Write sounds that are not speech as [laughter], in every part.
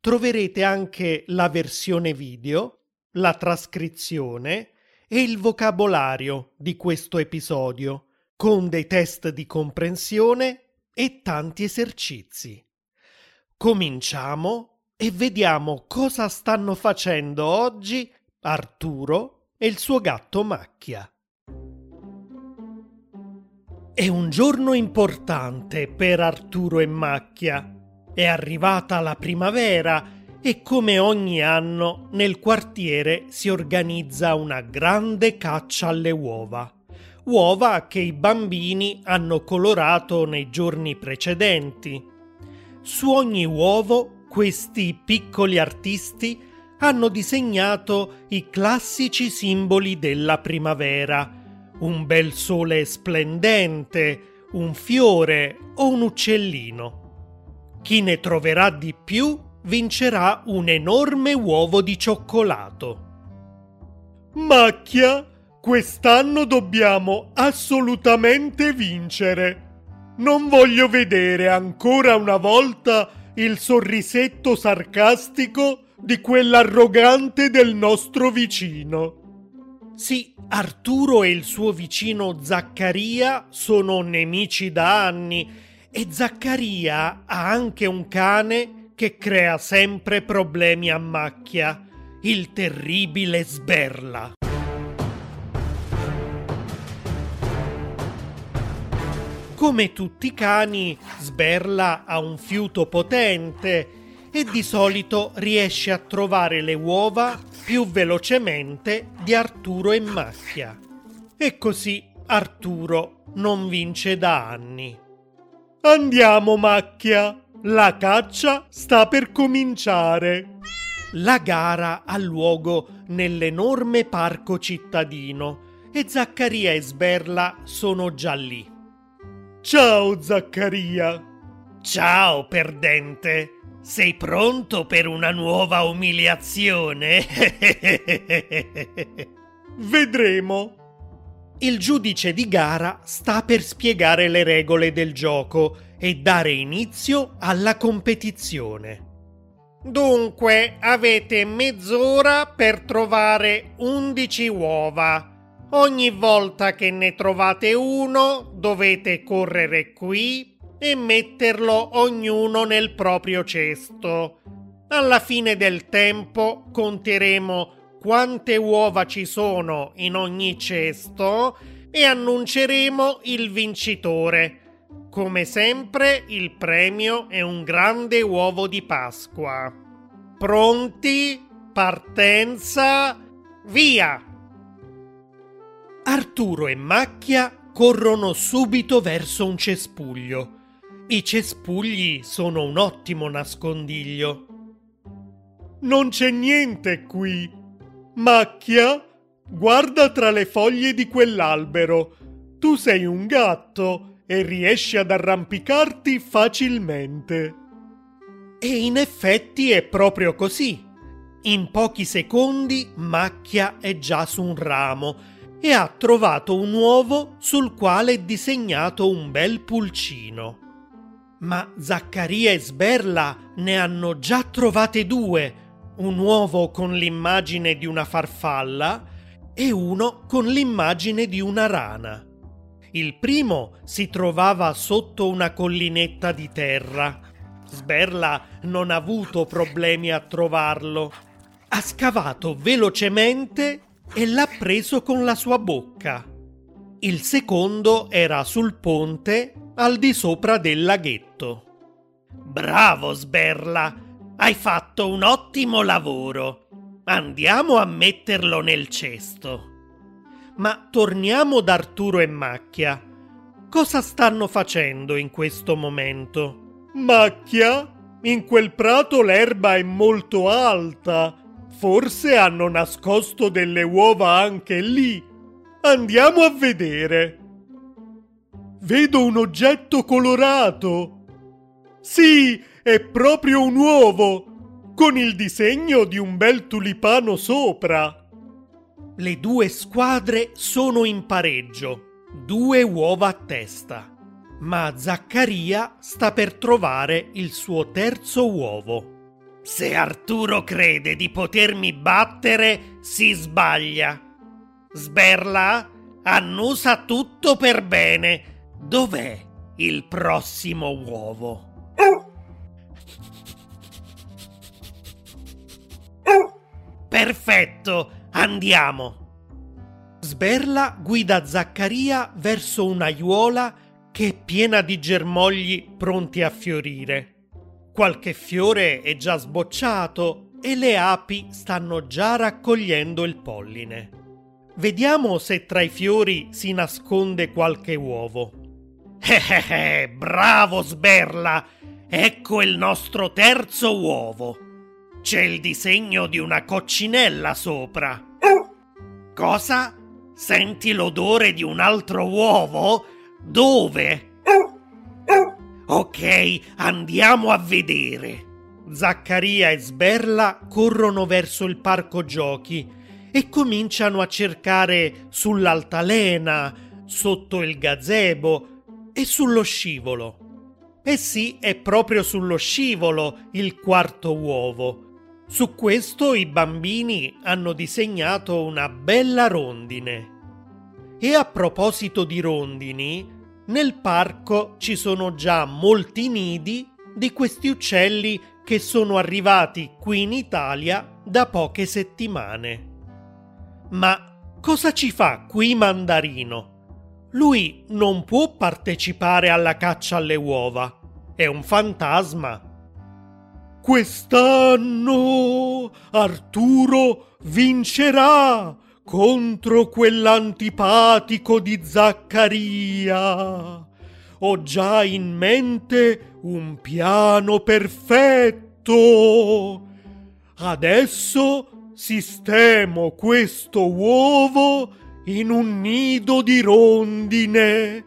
troverete anche la versione video, la trascrizione e il vocabolario di questo episodio, con dei test di comprensione e tanti esercizi. Cominciamo e vediamo cosa stanno facendo oggi Arturo e il suo gatto Macchia. È un giorno importante per Arturo e Macchia è arrivata la primavera e come ogni anno nel quartiere si organizza una grande caccia alle uova. Uova che i bambini hanno colorato nei giorni precedenti. Su ogni uovo questi piccoli artisti hanno disegnato i classici simboli della primavera. Un bel sole splendente, un fiore o un uccellino. Chi ne troverà di più vincerà un enorme uovo di cioccolato. Macchia, quest'anno dobbiamo assolutamente vincere. Non voglio vedere ancora una volta il sorrisetto sarcastico di quell'arrogante del nostro vicino. Sì, Arturo e il suo vicino Zaccaria sono nemici da anni e Zaccaria ha anche un cane che crea sempre problemi a macchia, il terribile Sberla. Come tutti i cani, Sberla ha un fiuto potente e di solito riesce a trovare le uova più velocemente di Arturo e Macchia. E così Arturo non vince da anni. Andiamo, macchia. La caccia sta per cominciare. La gara ha luogo nell'enorme parco cittadino e Zaccaria e Sberla sono già lì. Ciao Zaccaria. Ciao perdente. Sei pronto per una nuova umiliazione? [laughs] Vedremo. Il giudice di gara sta per spiegare le regole del gioco e dare inizio alla competizione. Dunque avete mezz'ora per trovare 11 uova. Ogni volta che ne trovate uno dovete correre qui e metterlo ognuno nel proprio cesto. Alla fine del tempo conteremo quante uova ci sono in ogni cesto e annunceremo il vincitore. Come sempre il premio è un grande uovo di Pasqua. Pronti? Partenza? Via! Arturo e Macchia corrono subito verso un cespuglio. I cespugli sono un ottimo nascondiglio. Non c'è niente qui, Macchia, guarda tra le foglie di quell'albero. Tu sei un gatto e riesci ad arrampicarti facilmente. E in effetti è proprio così. In pochi secondi Macchia è già su un ramo e ha trovato un uovo sul quale è disegnato un bel pulcino. Ma Zaccaria e Sberla ne hanno già trovate due un uovo con l'immagine di una farfalla e uno con l'immagine di una rana. Il primo si trovava sotto una collinetta di terra. Sberla non ha avuto problemi a trovarlo. Ha scavato velocemente e l'ha preso con la sua bocca. Il secondo era sul ponte al di sopra del laghetto. Bravo Sberla! Hai fatto un ottimo lavoro. Andiamo a metterlo nel cesto. Ma torniamo da Arturo e Macchia. Cosa stanno facendo in questo momento? Macchia? In quel prato l'erba è molto alta. Forse hanno nascosto delle uova anche lì. Andiamo a vedere. Vedo un oggetto colorato. Sì, è proprio un uovo, con il disegno di un bel tulipano sopra. Le due squadre sono in pareggio, due uova a testa. Ma Zaccaria sta per trovare il suo terzo uovo. Se Arturo crede di potermi battere, si sbaglia. Sberla annusa tutto per bene. Dov'è il prossimo uovo? Perfetto, andiamo. Sberla guida Zaccaria verso un'aiuola che è piena di germogli pronti a fiorire. Qualche fiore è già sbocciato e le api stanno già raccogliendo il polline. Vediamo se tra i fiori si nasconde qualche uovo. Eh eh eh, bravo Sberla! Ecco il nostro terzo uovo. C'è il disegno di una coccinella sopra. Cosa? Senti l'odore di un altro uovo? Dove? Ok, andiamo a vedere. Zaccaria e Sberla corrono verso il parco giochi e cominciano a cercare sull'altalena, sotto il gazebo e sullo scivolo. E sì, è proprio sullo scivolo il quarto uovo. Su questo i bambini hanno disegnato una bella rondine. E a proposito di rondini, nel parco ci sono già molti nidi di questi uccelli che sono arrivati qui in Italia da poche settimane. Ma cosa ci fa qui Mandarino? Lui non può partecipare alla caccia alle uova. È un fantasma. Quest'anno Arturo vincerà contro quell'antipatico di Zaccaria. Ho già in mente un piano perfetto. Adesso sistemo questo uovo in un nido di rondine.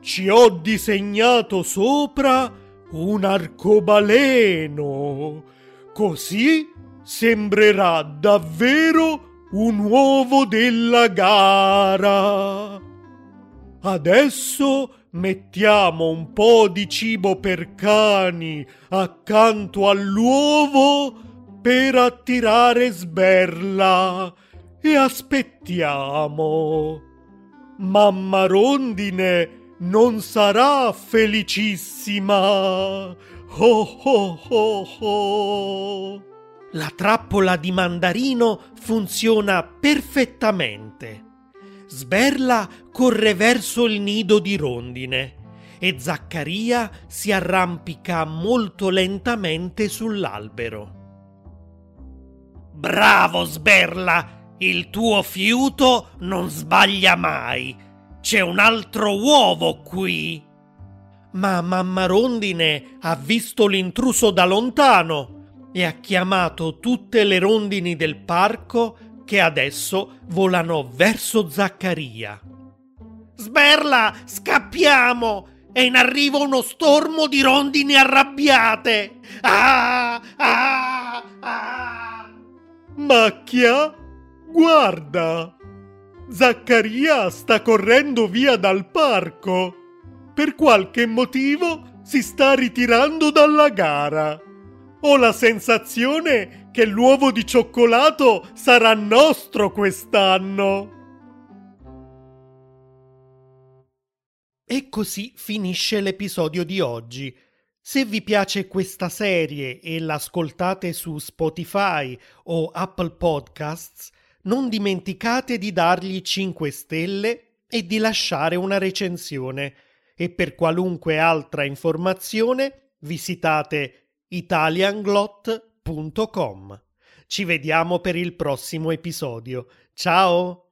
Ci ho disegnato sopra un arcobaleno. Così sembrerà davvero un uovo della gara. Adesso mettiamo un po' di cibo per cani accanto all'uovo per attirare sberla e aspettiamo. Mamma Rondine non sarà felicissima. Oh oh oh oh. La trappola di mandarino funziona perfettamente. Sberla corre verso il nido di rondine e Zaccaria si arrampica molto lentamente sull'albero. Bravo Sberla! Il tuo fiuto non sbaglia mai. C'è un altro uovo qui. Ma mamma Rondine ha visto l'intruso da lontano e ha chiamato tutte le rondini del parco che adesso volano verso Zaccaria. Sberla, scappiamo! È in arrivo uno stormo di rondini arrabbiate! Ah! Ah! Ah! Macchia, guarda! Zaccaria sta correndo via dal parco. Per qualche motivo si sta ritirando dalla gara. Ho la sensazione che l'uovo di cioccolato sarà nostro quest'anno. E così finisce l'episodio di oggi. Se vi piace questa serie e l'ascoltate su Spotify o Apple Podcasts, non dimenticate di dargli 5 stelle e di lasciare una recensione. E per qualunque altra informazione visitate italianglot.com. Ci vediamo per il prossimo episodio. Ciao!